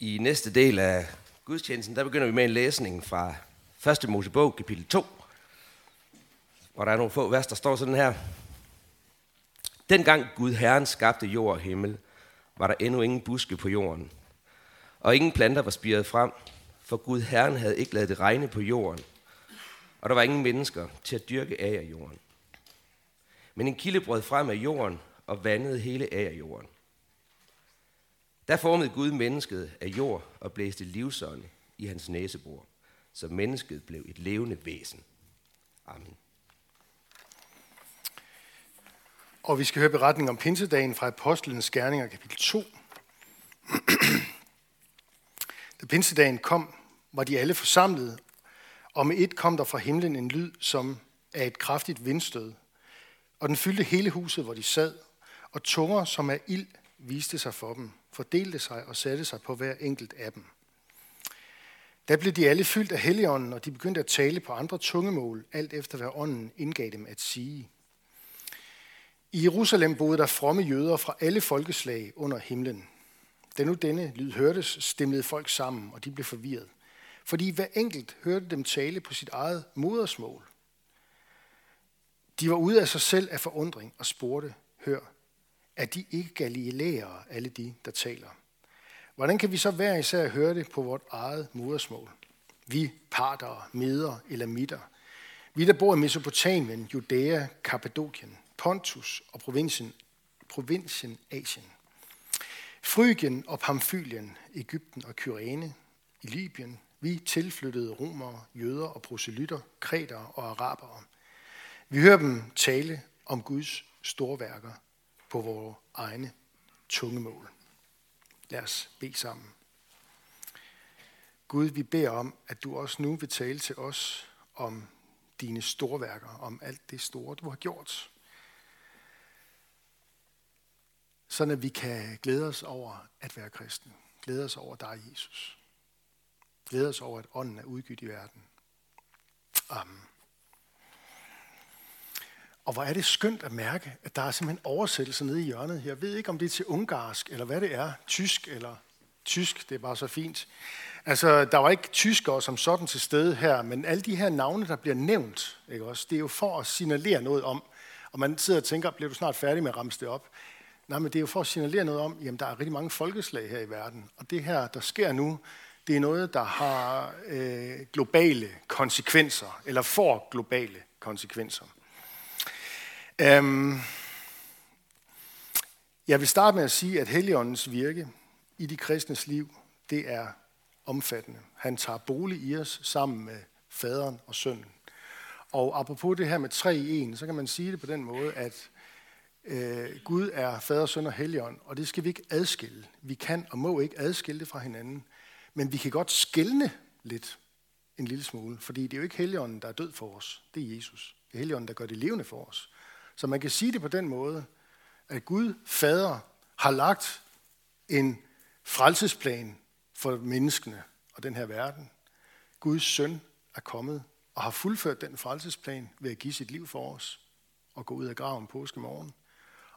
I næste del af gudstjenesten, der begynder vi med en læsning fra 1. Mosebog, kapitel 2, hvor der er nogle få vers, der står sådan her. Dengang Gud Herren skabte jord og himmel, var der endnu ingen buske på jorden, og ingen planter var spiret frem, for Gud Herren havde ikke lavet det regne på jorden, og der var ingen mennesker til at dyrke af jorden. Men en kilde brød frem af jorden og vandede hele af jorden. Der formede Gud mennesket af jord og blæste livsånd i hans næsebor, så mennesket blev et levende væsen. Amen. Og vi skal høre beretningen om pinsedagen fra Apostlenes Gerninger, kapitel 2. da pinsedagen kom, var de alle forsamlet, og med et kom der fra himlen en lyd, som af et kraftigt vindstød. Og den fyldte hele huset, hvor de sad, og tunger, som af ild, viste sig for dem, fordelte sig og satte sig på hver enkelt af dem. Da blev de alle fyldt af helligånden, og de begyndte at tale på andre tungemål, alt efter hvad ånden indgav dem at sige. I Jerusalem boede der fromme jøder fra alle folkeslag under himlen. Da nu denne lyd hørtes, stemlede folk sammen, og de blev forvirret. Fordi hver enkelt hørte dem tale på sit eget modersmål. De var ude af sig selv af forundring og spurgte, hør, er de ikke galileere, alle de, der taler? Hvordan kan vi så hver især høre det på vort eget modersmål? Vi parter, meder eller midter. Vi, der bor i Mesopotamien, Judæa, Kappadokien, Pontus og provinsen, provinsen Asien. Frygien og Pamfylien, Ægypten og Kyrene, i Libyen, vi tilflyttede romere, jøder og proselytter, kreter og arabere. Vi hører dem tale om Guds storværker på vores egne tungemål. Lad os bede sammen. Gud, vi beder om, at du også nu vil tale til os om dine storværker, om alt det store, du har gjort. Sådan at vi kan glæde os over at være kristne. Glæde os over dig, Jesus. Glæde os over, at ånden er udgivet i verden. Amen. Og hvor er det skønt at mærke, at der er simpelthen oversættelse nede i hjørnet. Jeg ved ikke, om det er til ungarsk, eller hvad det er. Tysk, eller tysk, det er bare så fint. Altså, der var ikke tyskere som sådan til stede her, men alle de her navne, der bliver nævnt, ikke også, det er jo for at signalere noget om, og man sidder og tænker, bliver du snart færdig med at ramse det op? Nej, men det er jo for at signalere noget om, jamen der er rigtig mange folkeslag her i verden, og det her, der sker nu, det er noget, der har øh, globale konsekvenser, eller får globale konsekvenser. Øhm, jeg vil starte med at sige, at Helligåndens virke i de kristnes liv, det er omfattende. Han tager bolig i os sammen med faderen og sønnen. Og apropos det her med tre i en, så kan man sige det på den måde, at øh, Gud er fader, søn og helligånd, og det skal vi ikke adskille. Vi kan og må ikke adskille det fra hinanden, men vi kan godt skælne lidt en lille smule, fordi det er jo ikke helligånden, der er død for os. Det er Jesus. Det er helligånden, der gør det levende for os. Så man kan sige det på den måde, at Gud, fader, har lagt en frelsesplan for menneskene og den her verden. Guds søn er kommet og har fuldført den frelsesplan ved at give sit liv for os og gå ud af graven påske morgen.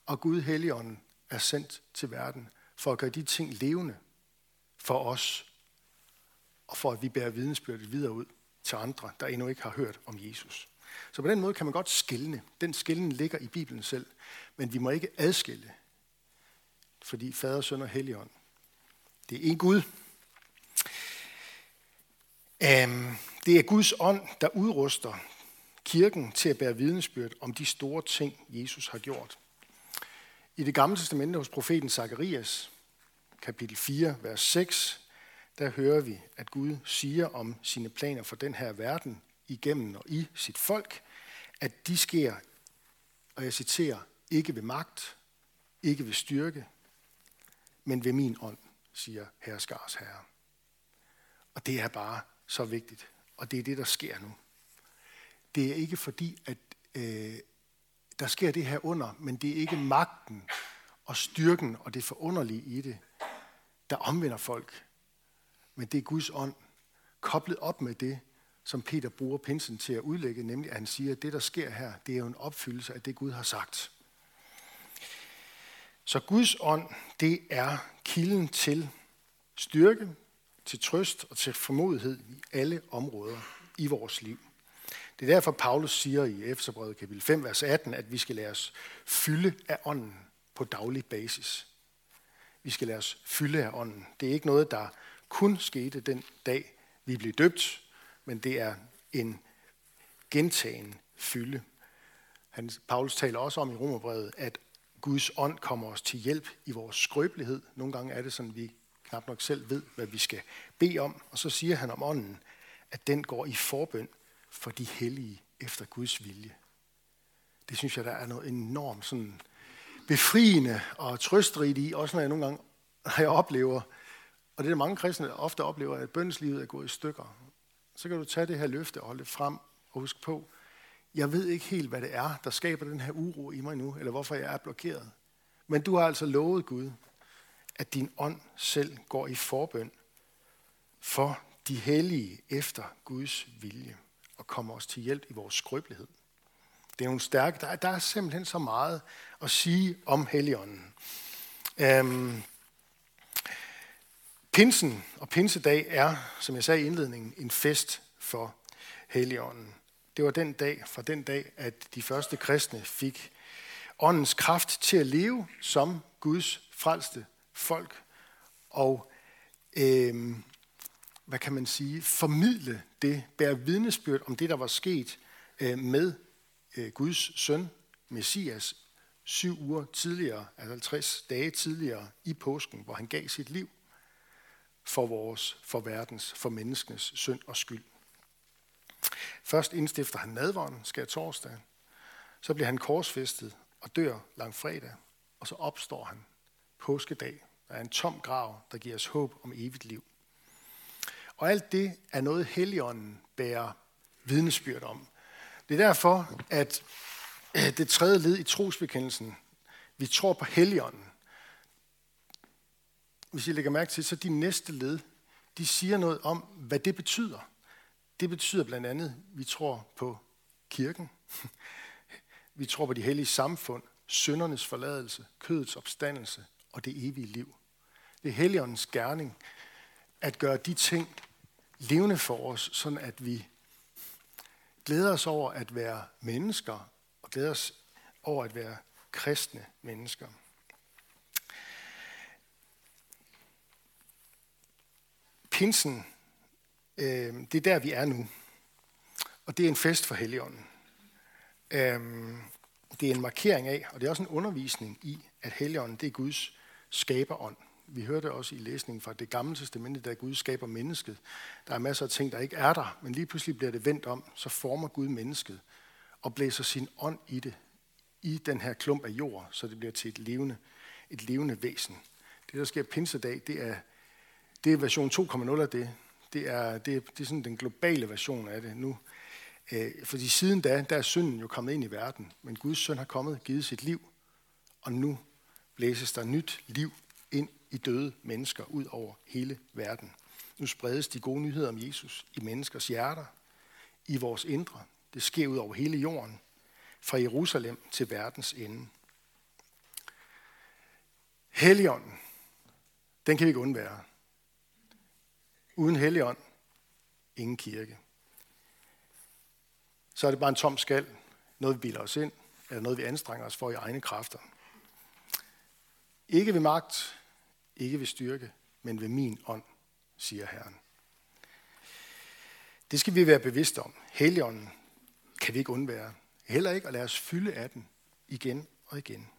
Og Gud Helligånden er sendt til verden for at gøre de ting levende for os, og for at vi bærer vidensbyrdet videre ud til andre, der endnu ikke har hørt om Jesus. Så på den måde kan man godt skille. Den skillen ligger i Bibelen selv, men vi må ikke adskille, fordi Fader, Søn og Helligånd, det er en Gud. Øhm, det er Guds ånd, der udruster kirken til at bære vidensbyrd om de store ting, Jesus har gjort. I det gamle testamente hos profeten Zakarias, kapitel 4, vers 6, der hører vi, at Gud siger om sine planer for den her verden igennem og i sit folk, at de sker, og jeg citerer, ikke ved magt, ikke ved styrke, men ved min ånd, siger herskars herre. Og det er bare så vigtigt, og det er det, der sker nu. Det er ikke fordi, at øh, der sker det her under, men det er ikke magten og styrken og det forunderlige i det, der omvender folk. Men det er Guds ånd, koblet op med det, som Peter bruger pinsen til at udlægge, nemlig at han siger, at det, der sker her, det er jo en opfyldelse af det, Gud har sagt. Så Guds ånd, det er kilden til styrke, til trøst og til formodighed i alle områder i vores liv. Det er derfor, Paulus siger i Efterbrevet kapitel 5, vers 18, at vi skal lade os fylde af ånden på daglig basis. Vi skal lade os fylde af ånden. Det er ikke noget, der kun skete den dag, vi blev døbt, men det er en gentagen fylde. Han, Paulus taler også om i Romerbrevet, at Guds ånd kommer os til hjælp i vores skrøbelighed. Nogle gange er det sådan, at vi knap nok selv ved, hvad vi skal bede om. Og så siger han om ånden, at den går i forbøn for de hellige efter Guds vilje. Det synes jeg, der er noget enormt sådan befriende og trøstrigt i, også når jeg nogle gange når jeg oplever, og det er mange kristne ofte oplever, at bøndeslivet er gået i stykker. Så kan du tage det her løfte og holde det frem og huske på, jeg ved ikke helt, hvad det er, der skaber den her uro i mig nu, eller hvorfor jeg er blokeret. Men du har altså lovet Gud, at din ånd selv går i forbøn for de hellige efter Guds vilje og kommer os til hjælp i vores skrøbelighed. Det er nogle stærke, der er, der er simpelthen så meget at sige om Helligånden. Øhm, pinsen og pinsedag er, som jeg sagde i indledningen, en fest for Helligånden. Det var den dag, fra den dag, at de første kristne fik åndens kraft til at leve som Guds frelste folk. Og øh, hvad kan man sige, formidle det, bære vidnesbyrd om det, der var sket øh, med øh, Guds søn, Messias, syv uger tidligere, altså 50 dage tidligere i påsken, hvor han gav sit liv for vores, for verdens, for menneskenes synd og skyld. Først indstifter han nadvånden, skal torsdag. Så bliver han korsfæstet og dør langfredag. Og så opstår han påskedag. Der er en tom grav, der giver os håb om evigt liv. Og alt det er noget, Helligånden bærer vidnesbyrd om. Det er derfor, at øh, det tredje led i trosbekendelsen, vi tror på Helligånden. Hvis I lægger mærke til, så de næste led, de siger noget om, hvad det betyder. Det betyder blandt andet, at vi tror på kirken. Vi tror på de hellige samfund, syndernes forladelse, kødets opstandelse og det evige liv. Det er Helligåndens gerning at gøre de ting levende for os, sådan at vi glæder os over at være mennesker, og glæder os over at være kristne mennesker. Pinsen, øh, det er der, vi er nu. Og det er en fest for Helligånden. Øh, det er en markering af, og det er også en undervisning i, at Helligånden, det er Guds skaberånd. Vi hørte også i læsningen fra det gamle testamente, da Gud skaber mennesket. Der er masser af ting, der ikke er der, men lige pludselig bliver det vendt om, så former Gud mennesket og blæser sin ånd i det, i den her klump af jord, så det bliver til et levende, et levende væsen. Det, der sker pinsedag, det er, det er version 2.0 af det. Det er, det, er, det er sådan den globale version af det nu. Øh, fordi siden da, der er synden jo kommet ind i verden, men Guds søn har kommet, givet sit liv, og nu blæses der nyt liv ind i døde mennesker ud over hele verden. Nu spredes de gode nyheder om Jesus i menneskers hjerter, i vores indre. Det sker ud over hele jorden, fra Jerusalem til verdens ende. Helligånden, den kan vi ikke undvære. Uden Helligånd, ingen kirke. Så er det bare en tom skal, noget vi bilder os ind, eller noget vi anstrenger os for i egne kræfter. Ikke ved magt, ikke ved styrke, men ved min ånd, siger Herren. Det skal vi være bevidste om. Helligånden kan vi ikke undvære. Heller ikke at lade os fylde af den igen og igen.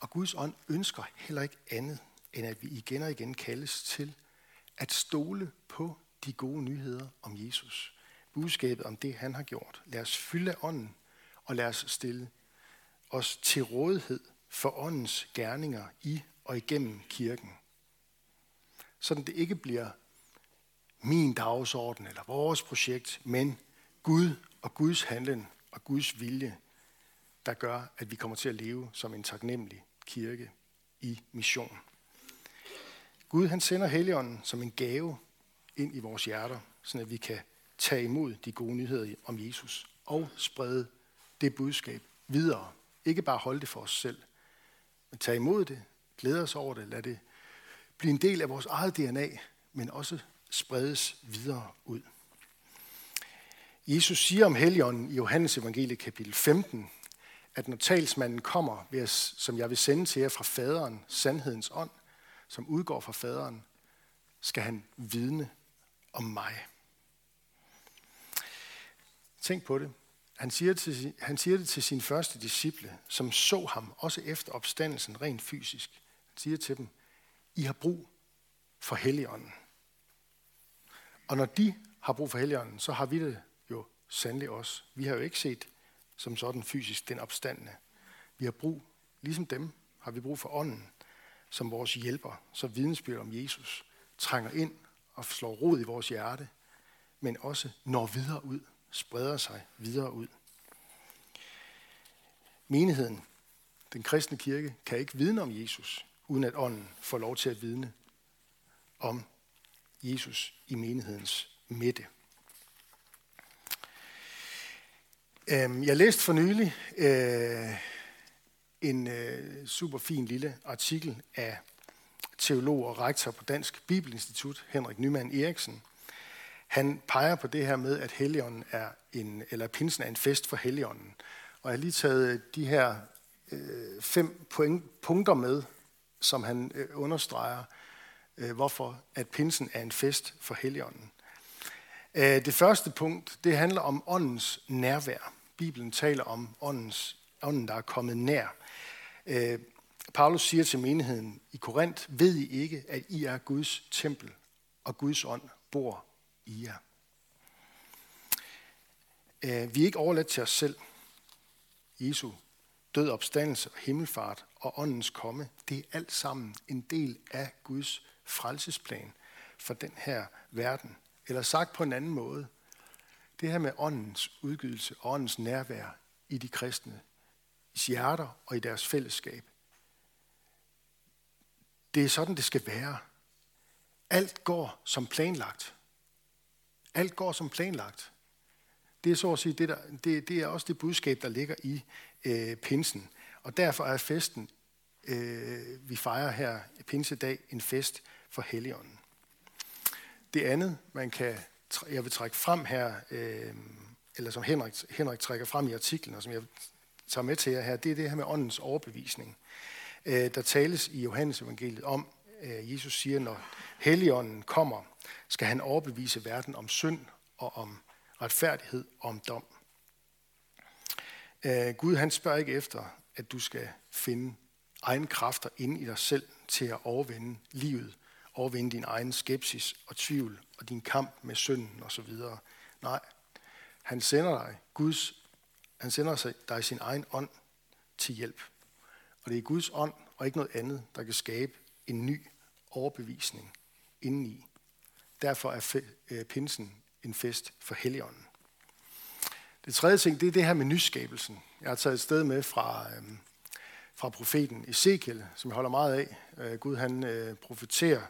Og Guds ånd ønsker heller ikke andet, end at vi igen og igen kaldes til at stole på de gode nyheder om Jesus. Budskabet om det, han har gjort. Lad os fylde ånden, og lad os stille os til rådighed for åndens gerninger i og igennem kirken. Sådan det ikke bliver min dagsorden eller vores projekt, men Gud og Guds handling og Guds vilje, der gør, at vi kommer til at leve som en taknemmelig kirke i mission. Gud han sender Helligånden som en gave ind i vores hjerter, så at vi kan tage imod de gode nyheder om Jesus og sprede det budskab videre. Ikke bare holde det for os selv, men tage imod det, glæde os over det, lad det blive en del af vores eget DNA, men også spredes videre ud. Jesus siger om Helligånden i Johannes evangelie kapitel 15, at når talsmanden kommer, som jeg vil sende til jer fra faderen, sandhedens ånd, som udgår fra faderen, skal han vidne om mig. Tænk på det. Han siger, det til, han siger det til sin første disciple, som så ham, også efter opstandelsen rent fysisk. Han siger til dem, I har brug for Helligånden. Og når de har brug for Helligånden, så har vi det jo sandelig også. Vi har jo ikke set som sådan fysisk den opstandende. Vi har brug, ligesom dem, har vi brug for ånden som vores hjælper, så vidensbyrd om Jesus trænger ind og slår rod i vores hjerte, men også når videre ud, spreder sig videre ud. Menigheden, den kristne kirke, kan ikke vidne om Jesus, uden at ånden får lov til at vidne om Jesus i menighedens midte. Øhm, jeg læste for nylig øh, en øh, super fin lille artikel af teolog og rektor på Dansk Bibelinstitut, Henrik Nyman Eriksen. Han peger på det her med, at Helligånden er en, eller pinsen er en fest for Helligånden. Og jeg har lige taget øh, de her øh, fem point, punkter med, som han øh, understreger, øh, hvorfor at pinsen er en fest for Helligånden. Øh, det første punkt, det handler om åndens nærvær. Bibelen taler om åndens, ånden, der er kommet nær. Øh, Paulus siger til menigheden i Korinth, ved I ikke, at I er Guds tempel, og Guds ånd bor i jer. Øh, vi er ikke overladt til os selv. Jesu død opstandelse og himmelfart og åndens komme, det er alt sammen en del af Guds frelsesplan for den her verden. Eller sagt på en anden måde, det her med åndens udgydelse åndens nærvær i de kristne hjerter og i deres fællesskab. Det er sådan, det skal være. Alt går som planlagt. Alt går som planlagt. Det er så at sige, det, der, det, det er også det budskab, der ligger i øh, pinsen. Og derfor er festen, øh, vi fejrer her i pinsedag, en fest for Helligånden. Det andet, man kan, jeg vil trække frem her, øh, eller som Henrik, Henrik trækker frem i artiklen, og som jeg tager med til jer her, det er det her med åndens overbevisning. Øh, der tales i Johannes evangeliet om, øh, Jesus siger, når Helligånden kommer, skal han overbevise verden om synd og om retfærdighed og om dom. Øh, Gud han spørger ikke efter, at du skal finde egen kræfter inde i dig selv til at overvinde livet, overvinde din egen skepsis og tvivl og din kamp med synden osv. Nej, han sender dig Guds han sender dig sin egen ånd til hjælp. Og det er Guds ånd og ikke noget andet, der kan skabe en ny overbevisning indeni. Derfor er øh, pinsen en fest for Helligånden. Det tredje ting, det er det her med nyskabelsen. Jeg har taget et sted med fra, øh, fra profeten Ezekiel, som jeg holder meget af. Øh, Gud han øh, profeterer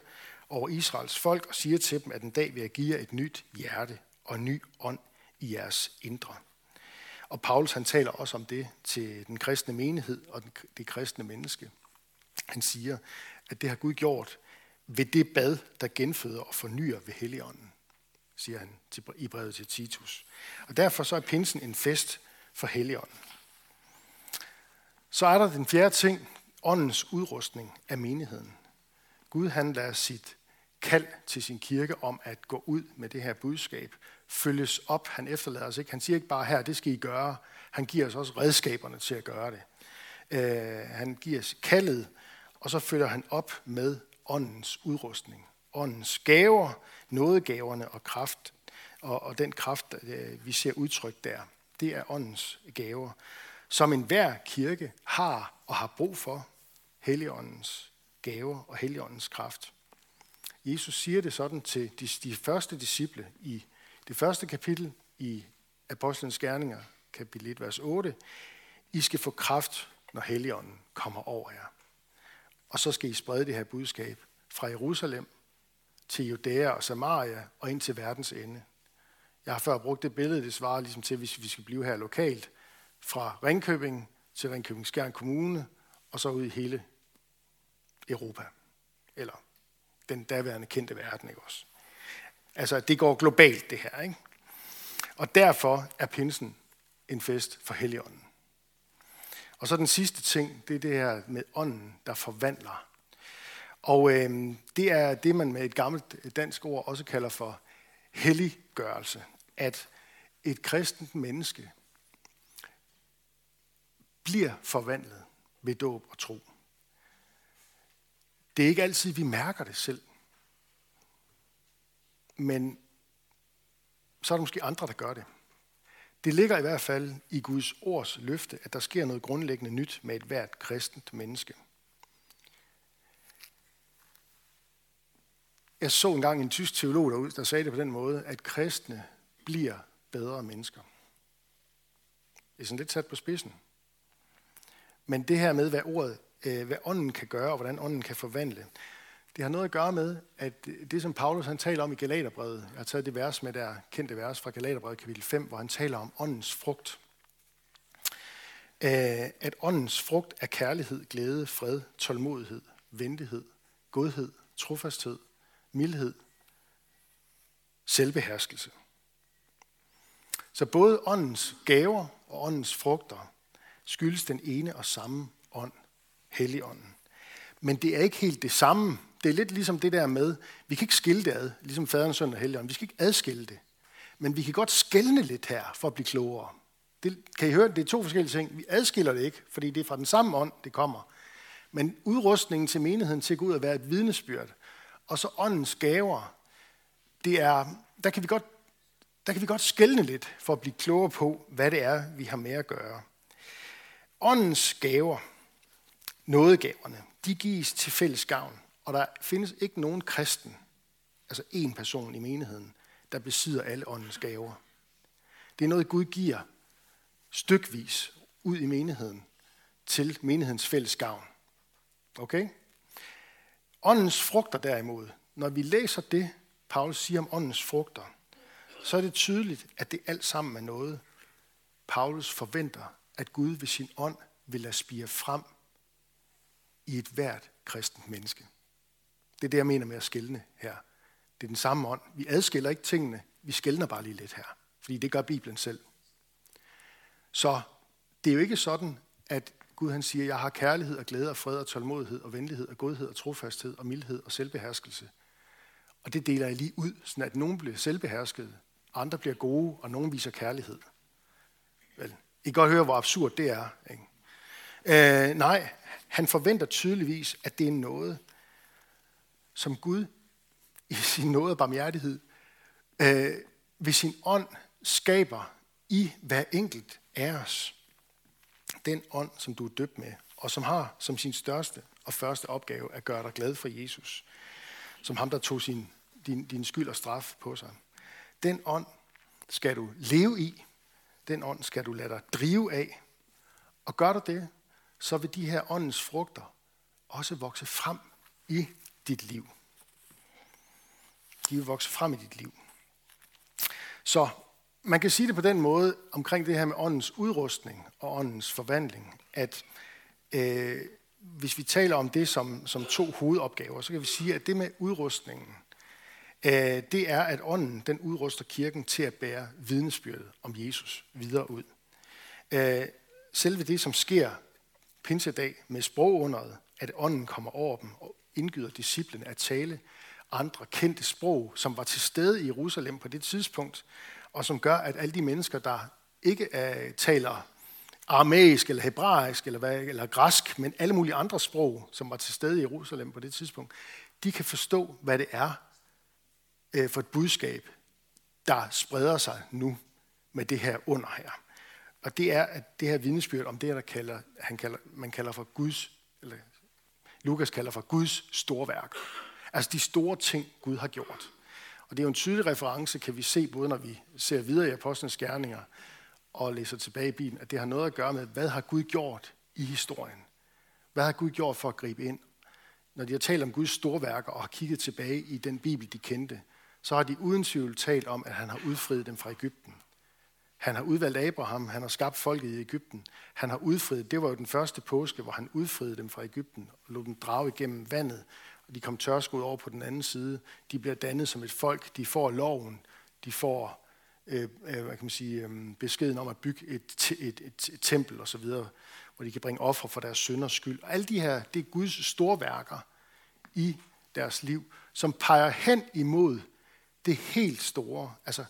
over Israels folk og siger til dem, at en dag vil jeg give jer et nyt hjerte og en ny ånd i jeres indre. Og Paulus han taler også om det til den kristne menighed og det kristne menneske. Han siger, at det har Gud gjort ved det bad, der genføder og fornyer ved Helligånden, siger han i brevet til Titus. Og derfor så er pinsen en fest for Helligånden. Så er der den fjerde ting, åndens udrustning af menigheden. Gud han lader sit kald til sin kirke om at gå ud med det her budskab, følges op. Han efterlader os ikke. Han siger ikke bare her, det skal I gøre. Han giver os også redskaberne til at gøre det. Øh, han giver os kaldet, og så følger han op med åndens udrustning. Åndens gaver, nådegaverne og kraft. Og, og den kraft, øh, vi ser udtrykt der, det er åndens gaver, som enhver kirke har og har brug for. Helligåndens gaver og Helligåndens kraft. Jesus siger det sådan til de, de første disciple i det første kapitel i Apostlenes Gerninger, kapitel 1, vers 8. I skal få kraft, når Helligånden kommer over jer. Og så skal I sprede det her budskab fra Jerusalem til Judæa og Samaria og ind til verdens ende. Jeg har før brugt det billede, det svarer ligesom til, hvis vi skal blive her lokalt, fra Ringkøbing til Ringkøbing Skjern Kommune, og så ud i hele Europa. Eller den daværende kendte verden. Ikke også? Altså, det går globalt, det her. Ikke? Og derfor er pinsen en fest for Helligånden. Og så den sidste ting, det er det her med ånden, der forvandler. Og øh, det er det, man med et gammelt dansk ord også kalder for helliggørelse. At et kristent menneske bliver forvandlet ved dåb og tro. Det er ikke altid, vi mærker det selv. Men så er der måske andre, der gør det. Det ligger i hvert fald i Guds ords løfte, at der sker noget grundlæggende nyt med et hvert kristent menneske. Jeg så engang en tysk teolog derude, der sagde det på den måde, at kristne bliver bedre mennesker. Det er sådan lidt sat på spidsen. Men det her med, hvad ordet, Øh, hvad ånden kan gøre, og hvordan ånden kan forvandle, det har noget at gøre med, at det som Paulus han taler om i Galaterbrevet, jeg har taget det vers med der kendte vers fra Galaterbrevet kapitel 5, hvor han taler om åndens frugt. Øh, at åndens frugt er kærlighed, glæde, fred, tålmodighed, venlighed, godhed, trofasthed, mildhed, selvbeherskelse. Så både åndens gaver og åndens frugter skyldes den ene og samme ånd, Helligånden. Men det er ikke helt det samme. Det er lidt ligesom det der med, vi kan ikke skille det ad, ligesom faderen, søn og Helligånden. Vi skal ikke adskille det. Men vi kan godt skælne lidt her, for at blive klogere. Det, kan I høre, det er to forskellige ting. Vi adskiller det ikke, fordi det er fra den samme ånd, det kommer. Men udrustningen til menigheden til at gå ud og være et vidnesbyrd, og så åndens gaver, det er, der kan vi godt, der kan vi godt skælne lidt for at blive klogere på, hvad det er, vi har med at gøre. Åndens gaver, nådegaverne, de gives til fælles gavn, og der findes ikke nogen kristen, altså en person i menigheden, der besidder alle åndens gaver. Det er noget, Gud giver stykvis ud i menigheden til menighedens fælles gavn. Okay? Åndens frugter derimod, når vi læser det, Paulus siger om åndens frugter, så er det tydeligt, at det alt sammen er noget, Paulus forventer, at Gud ved sin ånd vil lade spire frem i et hvert kristent menneske. Det er det, jeg mener med at skille her. Det er den samme ånd. Vi adskiller ikke tingene, vi skældner bare lige lidt her. Fordi det gør Bibelen selv. Så det er jo ikke sådan, at Gud han siger, jeg har kærlighed og glæde og fred og tålmodighed og venlighed og godhed og trofasthed og mildhed og selvbeherskelse. Og det deler jeg lige ud, sådan at nogen bliver selvbeherskede, andre bliver gode, og nogen viser kærlighed. Vel, I kan godt høre, hvor absurd det er. Ikke? Øh, nej, han forventer tydeligvis, at det er noget, som Gud i sin nåde og barmhjertighed øh, ved sin ånd skaber i hver enkelt af os. Den ånd, som du er døbt med, og som har som sin største og første opgave at gøre dig glad for Jesus. Som ham, der tog sin, din, din skyld og straf på sig. Den ånd skal du leve i. Den ånd skal du lade dig drive af. Og gør du det, så vil de her åndens frugter også vokse frem i dit liv. De vil vokse frem i dit liv. Så man kan sige det på den måde omkring det her med åndens udrustning og åndens forvandling, at øh, hvis vi taler om det som, som to hovedopgaver, så kan vi sige, at det med udrustningen, øh, det er, at ånden den udruster kirken til at bære vidnesbyrdet om Jesus videre ud. Øh, selve det, som sker pinsedag med sprogunderet, at ånden kommer over dem og indgyder disciplene at tale andre kendte sprog, som var til stede i Jerusalem på det tidspunkt, og som gør, at alle de mennesker, der ikke uh, taler aramæisk eller hebraisk eller, hvad, eller græsk, men alle mulige andre sprog, som var til stede i Jerusalem på det tidspunkt, de kan forstå, hvad det er uh, for et budskab, der spreder sig nu med det her under her. Og det er at det her vidnesbyrd om det, der kalder, han kalder, man kalder for Guds, eller Lukas kalder for Guds storværk. Altså de store ting, Gud har gjort. Og det er jo en tydelig reference, kan vi se, både når vi ser videre i Apostlenes Gerninger og læser tilbage i Bibelen, at det har noget at gøre med, hvad har Gud gjort i historien? Hvad har Gud gjort for at gribe ind? Når de har talt om Guds storværker og har kigget tilbage i den Bibel, de kendte, så har de uden tvivl talt om, at han har udfriet dem fra Ægypten. Han har udvalgt Abraham, han har skabt folket i Ægypten. Han har udfriet, det var jo den første påske, hvor han udfriede dem fra Ægypten og lod dem drage igennem vandet og de kom tørskud over på den anden side. De bliver dannet som et folk, de får loven, de får øh, øh hvad kan man sige, øh, beskeden om at bygge et, et, et, et tempel osv., hvor de kan bringe ofre for deres sønders skyld. Og alle de her, det er Guds store værker i deres liv, som peger hen imod det helt store, altså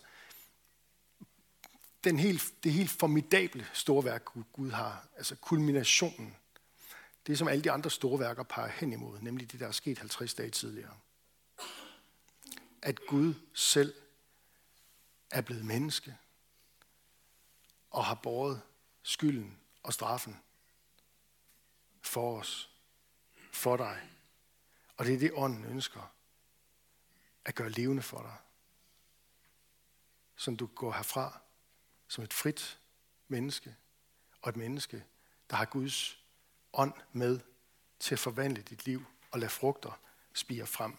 den helt, det helt formidable store værk, Gud har, altså kulminationen. Det, som alle de andre store værker peger hen imod, nemlig det, der er sket 50 dage tidligere. At Gud selv er blevet menneske og har båret skylden og straffen for os, for dig. Og det er det, ånden ønsker at gøre levende for dig. Som du går herfra som et frit menneske, og et menneske, der har Guds ånd med til at forvandle dit liv og lade frugter spire frem.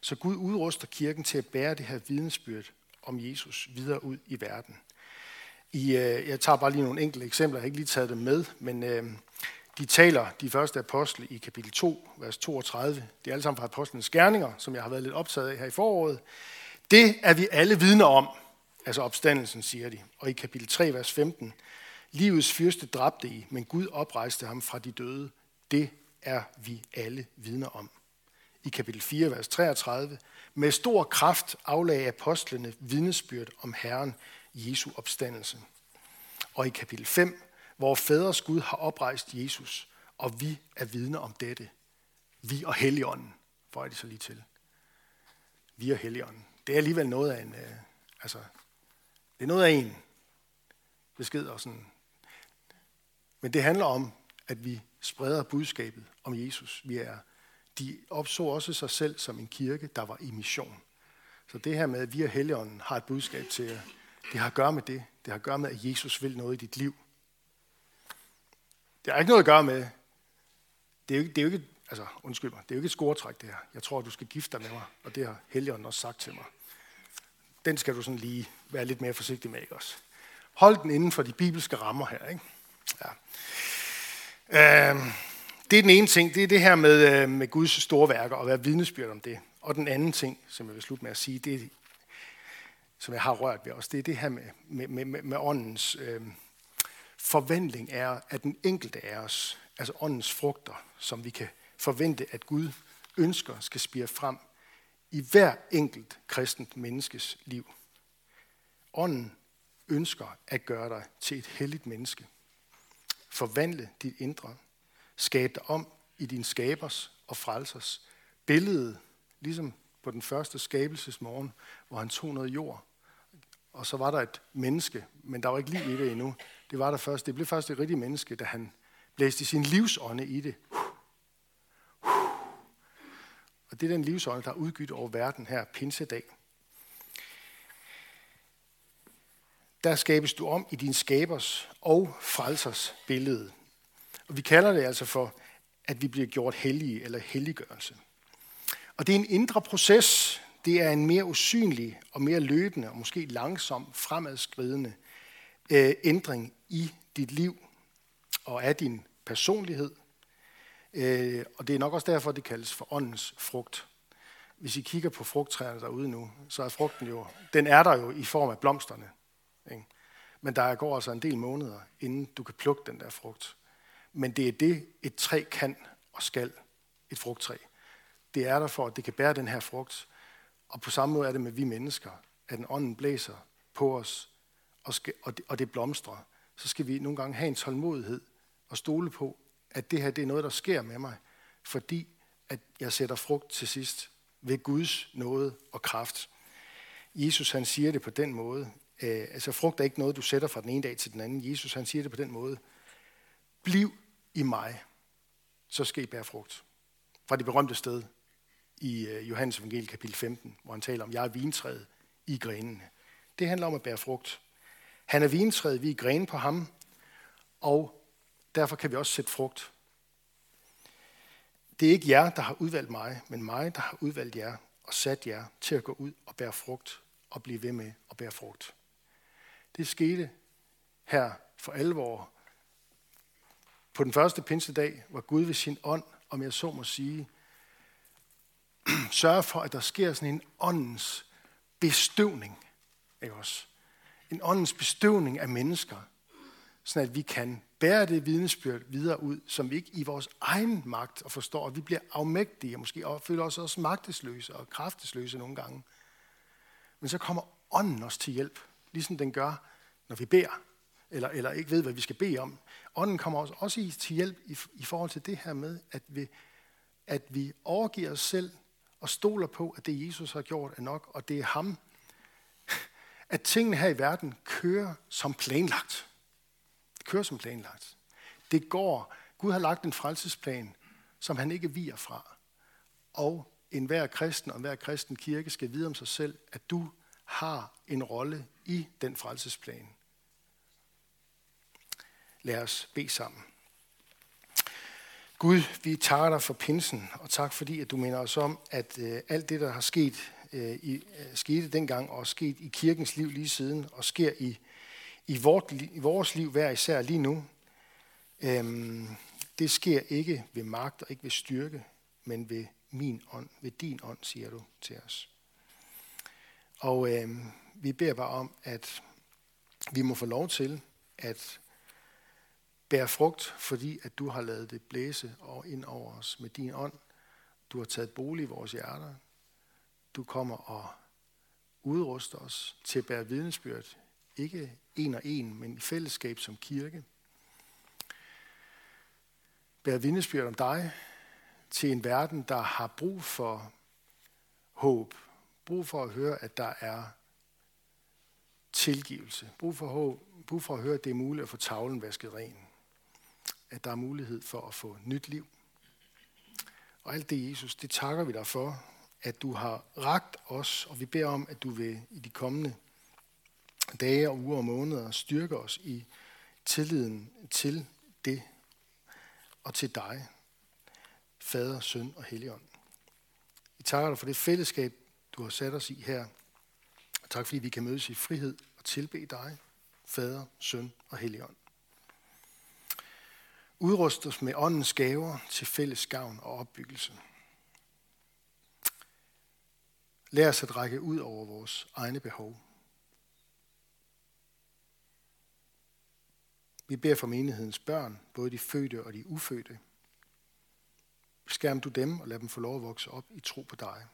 Så Gud udruster kirken til at bære det her vidensbyrd om Jesus videre ud i verden. I, øh, jeg tager bare lige nogle enkelte eksempler, jeg har ikke lige taget dem med, men øh, de taler, de første apostle, i kapitel 2, vers 32. Det er alle sammen fra apostlenes gerninger, som jeg har været lidt optaget af her i foråret. Det er vi alle vidner om, altså opstandelsen, siger de. Og i kapitel 3, vers 15. Livets fyrste dræbte I, men Gud oprejste ham fra de døde. Det er vi alle vidner om. I kapitel 4, vers 33. Med stor kraft aflagde apostlene vidnesbyrd om Herren Jesu opstandelse. Og i kapitel 5, hvor fædres Gud har oprejst Jesus, og vi er vidner om dette. Vi og Helligånden, får jeg det så lige til. Vi og Helligånden. Det er alligevel noget af en, øh, altså, det er noget af en besked og sådan. Men det handler om, at vi spreder budskabet om Jesus. Vi er, de opså også sig selv som en kirke, der var i mission. Så det her med, at vi og Helligånden har et budskab til det har at gøre med det. Det har at gøre med, at Jesus vil noget i dit liv. Det har ikke noget at gøre med, det er jo, det er jo ikke, altså undskyld mig, det er jo ikke et scoretræk det her. Jeg tror, at du skal gifte dig med mig, og det har Helligånden også sagt til mig. Den skal du sådan lige være lidt mere forsigtig med, ikke også? Hold den inden for de bibelske rammer her, ikke? Ja. Øh, det er den ene ting, det er det her med, øh, med Guds store værker, og være vidnesbyrd om det. Og den anden ting, som jeg vil slutte med at sige, det er, som jeg har rørt ved også, det er det her med, med, med, med åndens øh, forvandling er, at den enkelte af os, altså åndens frugter, som vi kan forvente, at Gud ønsker skal spire frem i hver enkelt kristent menneskes liv. Ånden ønsker at gøre dig til et helligt menneske. Forvandle dit indre. Skab dig om i din skabers og frelsers billede, ligesom på den første skabelsesmorgen, hvor han tog noget jord. Og så var der et menneske, men der var ikke liv i det endnu. Det var der først. Det blev først et rigtigt menneske, da han blæste sin livsånde i det. Og det er den livsånd, der er udgivet over verden her pinsedag. Der skabes du om i din skabers og frelsers billede. Og vi kalder det altså for, at vi bliver gjort hellige eller helliggørelse. Og det er en indre proces. Det er en mere usynlig og mere løbende og måske langsom fremadskridende øh, ændring i dit liv og af din personlighed. Øh, og det er nok også derfor, det kaldes for åndens frugt. Hvis I kigger på frugttræerne derude nu, så er frugten jo, den er der jo i form af blomsterne. Ikke? Men der går altså en del måneder, inden du kan plukke den der frugt. Men det er det, et træ kan og skal, et frugttræ. Det er der for, at det kan bære den her frugt. Og på samme måde er det med vi mennesker, at den ånden blæser på os, og, skal, og, det, og det blomstrer. Så skal vi nogle gange have en tålmodighed og stole på, at det her det er noget, der sker med mig, fordi at jeg sætter frugt til sidst ved Guds nåde og kraft. Jesus han siger det på den måde. Øh, altså frugt er ikke noget, du sætter fra den ene dag til den anden. Jesus han siger det på den måde. Bliv i mig, så skal I bære frugt. Fra det berømte sted i øh, Johannes evangelie kapitel 15, hvor han taler om, jeg er vintræet i grenene. Det handler om at bære frugt. Han er vintræet, vi er grene på ham, og derfor kan vi også sætte frugt. Det er ikke jer, der har udvalgt mig, men mig, der har udvalgt jer og sat jer til at gå ud og bære frugt og blive ved med at bære frugt. Det skete her for alvor på den første pinsedag, hvor Gud ved sin ånd, om jeg så må sige, sørge for, at der sker sådan en åndens bestøvning. af os. En åndens bestøvning af mennesker, sådan at vi kan bære det vidnesbyrd videre ud, som vi ikke i vores egen magt og forstår, at vi bliver afmægtige, og måske føler os også magtesløse og kraftesløse nogle gange. Men så kommer ånden os til hjælp, ligesom den gør, når vi beder, eller, eller ikke ved, hvad vi skal bede om. Ånden kommer os også i, til hjælp i, i forhold til det her med, at vi, at vi overgiver os selv og stoler på, at det Jesus har gjort er nok, og det er ham. At tingene her i verden kører som planlagt. Det kører som planlagt. Det går. Gud har lagt en frelsesplan, som han ikke viger fra. Og enhver kristen og enhver kristen kirke skal vide om sig selv, at du har en rolle i den frelsesplan. Lad os bede sammen. Gud, vi takker dig for pinsen, og tak fordi, at du minder os om, at øh, alt det, der har sket, øh, i, øh, skete dengang, og sket i kirkens liv lige siden, og sker i, i, vort, i vores liv hver især lige nu, øhm, det sker ikke ved magt og ikke ved styrke, men ved min ånd, ved din ånd, siger du til os. Og øhm, vi beder bare om, at vi må få lov til at bære frugt, fordi at du har lavet det blæse og ind over os med din ånd. Du har taget bolig i vores hjerter. Du kommer og udruster os til at bære vidensbyrd. Ikke en og en, men i fællesskab som kirke. Bær vidnesbyrd om dig til en verden, der har brug for håb. Brug for at høre, at der er tilgivelse. Brug for, håb. Brug for at høre, at det er muligt at få tavlen vasket ren at der er mulighed for at få nyt liv. Og alt det, Jesus, det takker vi dig for, at du har ragt os, og vi beder om, at du vil i de kommende dage og uger og måneder styrke os i tilliden til det og til dig, Fader, Søn og Helligånd. Vi takker dig for det fællesskab, du har sat os i her. Og tak fordi vi kan mødes i frihed og tilbe dig, Fader, Søn og Helligånd. Udrust os med åndens gaver til fælles gavn og opbyggelse. Lær os at række ud over vores egne behov. Vi beder for menighedens børn, både de fødte og de ufødte. Skærm du dem og lad dem få lov at vokse op i tro på dig.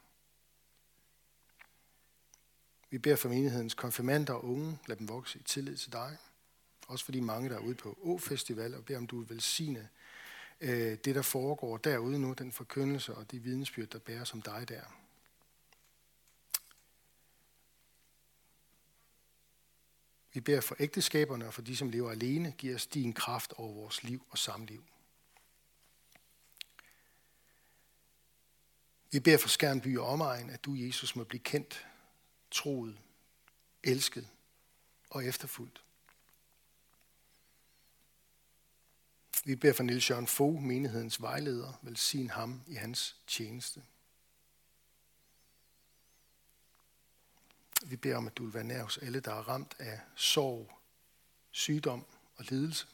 Vi beder for menighedens konfirmander og unge, lad dem vokse i tillid til dig. Også for de mange, der er ude på Å-festival, og beder om du vil velsigne øh, det, der foregår derude nu, den forkyndelse og de vidensbyrd, der bærer som dig der. Vi beder for ægteskaberne og for de, som lever alene. Giv os din kraft over vores liv og samliv. Vi beder for Skærnby og omegn, at du, Jesus, må blive kendt, troet, elsket og efterfuldt. Vi beder for Nils Jørgen Fogh, menighedens vejleder, velsign ham i hans tjeneste. Vi beder om, at du vil være nær hos alle, der er ramt af sorg, sygdom og lidelse.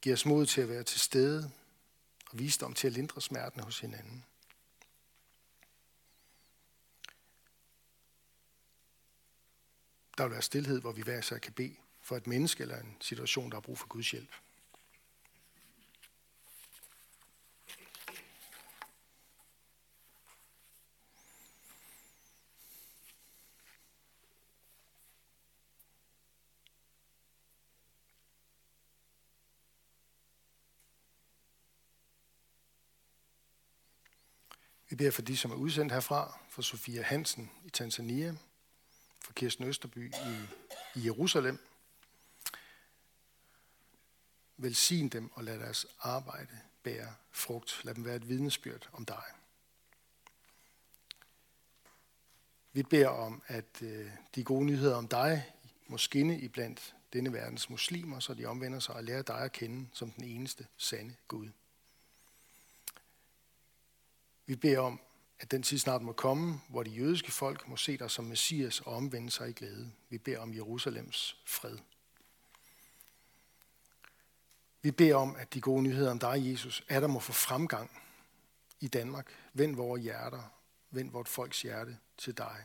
Giv os mod til at være til stede og visdom til at lindre smerten hos hinanden. Der vil være stillhed, hvor vi hver sig kan bede for et menneske eller en situation, der har brug for Guds hjælp. Beder for de, som er udsendt herfra, for Sofia Hansen i Tanzania, for Kirsten Østerby i, i Jerusalem, Velsign dem og lad deres arbejde bære frugt. Lad dem være et vidnesbyrd om dig. Vi beder om, at øh, de gode nyheder om dig må skinne iblandt denne verdens muslimer, så de omvender sig og lærer dig at kende som den eneste sande Gud. Vi beder om, at den tid snart må komme, hvor de jødiske folk må se dig som Messias og omvende sig i glæde. Vi beder om Jerusalems fred. Vi beder om, at de gode nyheder om dig, Jesus, er der må få fremgang, i Danmark. Vend vores hjerter. Vend vort folks hjerte til dig.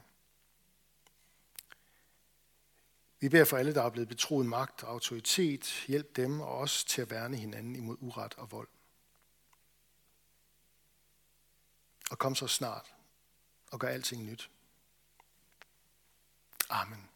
Vi beder for alle, der er blevet betroet magt og autoritet. Hjælp dem og os til at værne hinanden imod uret og vold. Og kom så snart og gør alting nyt. Amen.